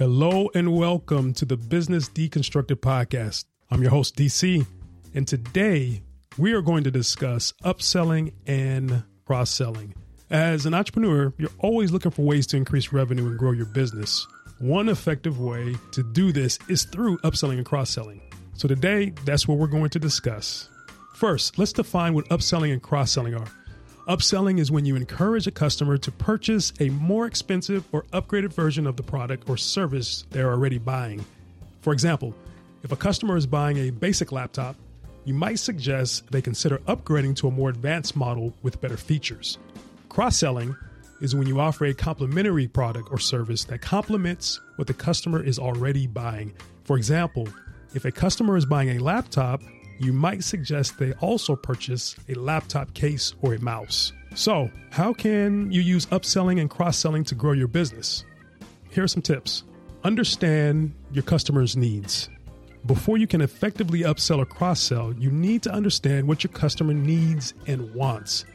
Hello and welcome to the Business Deconstructed podcast. I'm your host, DC, and today we are going to discuss upselling and cross selling. As an entrepreneur, you're always looking for ways to increase revenue and grow your business. One effective way to do this is through upselling and cross selling. So today, that's what we're going to discuss. First, let's define what upselling and cross selling are. Upselling is when you encourage a customer to purchase a more expensive or upgraded version of the product or service they're already buying. For example, if a customer is buying a basic laptop, you might suggest they consider upgrading to a more advanced model with better features. Cross selling is when you offer a complementary product or service that complements what the customer is already buying. For example, if a customer is buying a laptop, you might suggest they also purchase a laptop case or a mouse. So, how can you use upselling and cross selling to grow your business? Here are some tips. Understand your customer's needs. Before you can effectively upsell or cross sell, you need to understand what your customer needs and wants.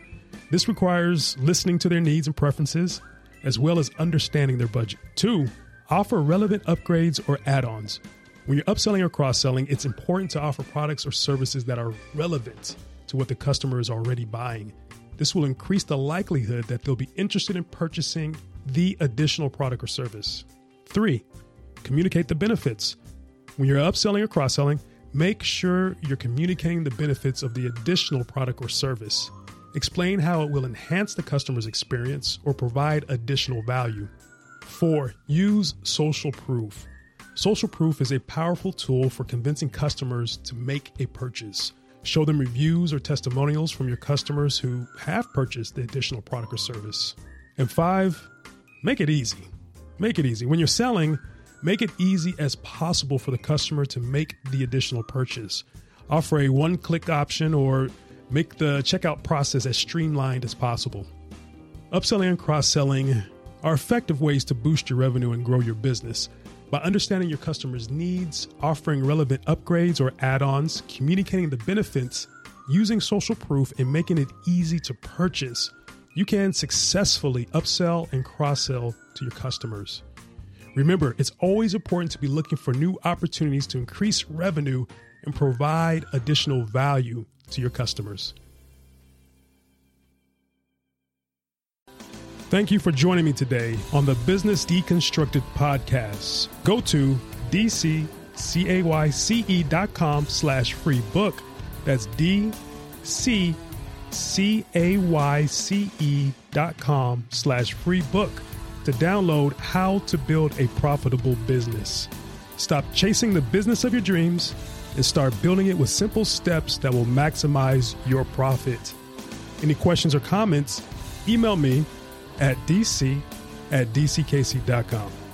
This requires listening to their needs and preferences, as well as understanding their budget. Two, offer relevant upgrades or add ons. When you're upselling or cross selling, it's important to offer products or services that are relevant to what the customer is already buying. This will increase the likelihood that they'll be interested in purchasing the additional product or service. Three, communicate the benefits. When you're upselling or cross selling, make sure you're communicating the benefits of the additional product or service. Explain how it will enhance the customer's experience or provide additional value. Four, use social proof. Social proof is a powerful tool for convincing customers to make a purchase. Show them reviews or testimonials from your customers who have purchased the additional product or service. And five, make it easy. Make it easy. When you're selling, make it easy as possible for the customer to make the additional purchase. Offer a one click option or make the checkout process as streamlined as possible. Upselling and cross selling are effective ways to boost your revenue and grow your business. By understanding your customers' needs, offering relevant upgrades or add ons, communicating the benefits, using social proof, and making it easy to purchase, you can successfully upsell and cross sell to your customers. Remember, it's always important to be looking for new opportunities to increase revenue and provide additional value to your customers. Thank you for joining me today on the Business Deconstructed podcast. Go to dccayce.com slash free book. That's D-C-C-A-Y-C-E dot com slash free book to download how to build a profitable business. Stop chasing the business of your dreams and start building it with simple steps that will maximize your profit. Any questions or comments, email me at dc at dccayce.com.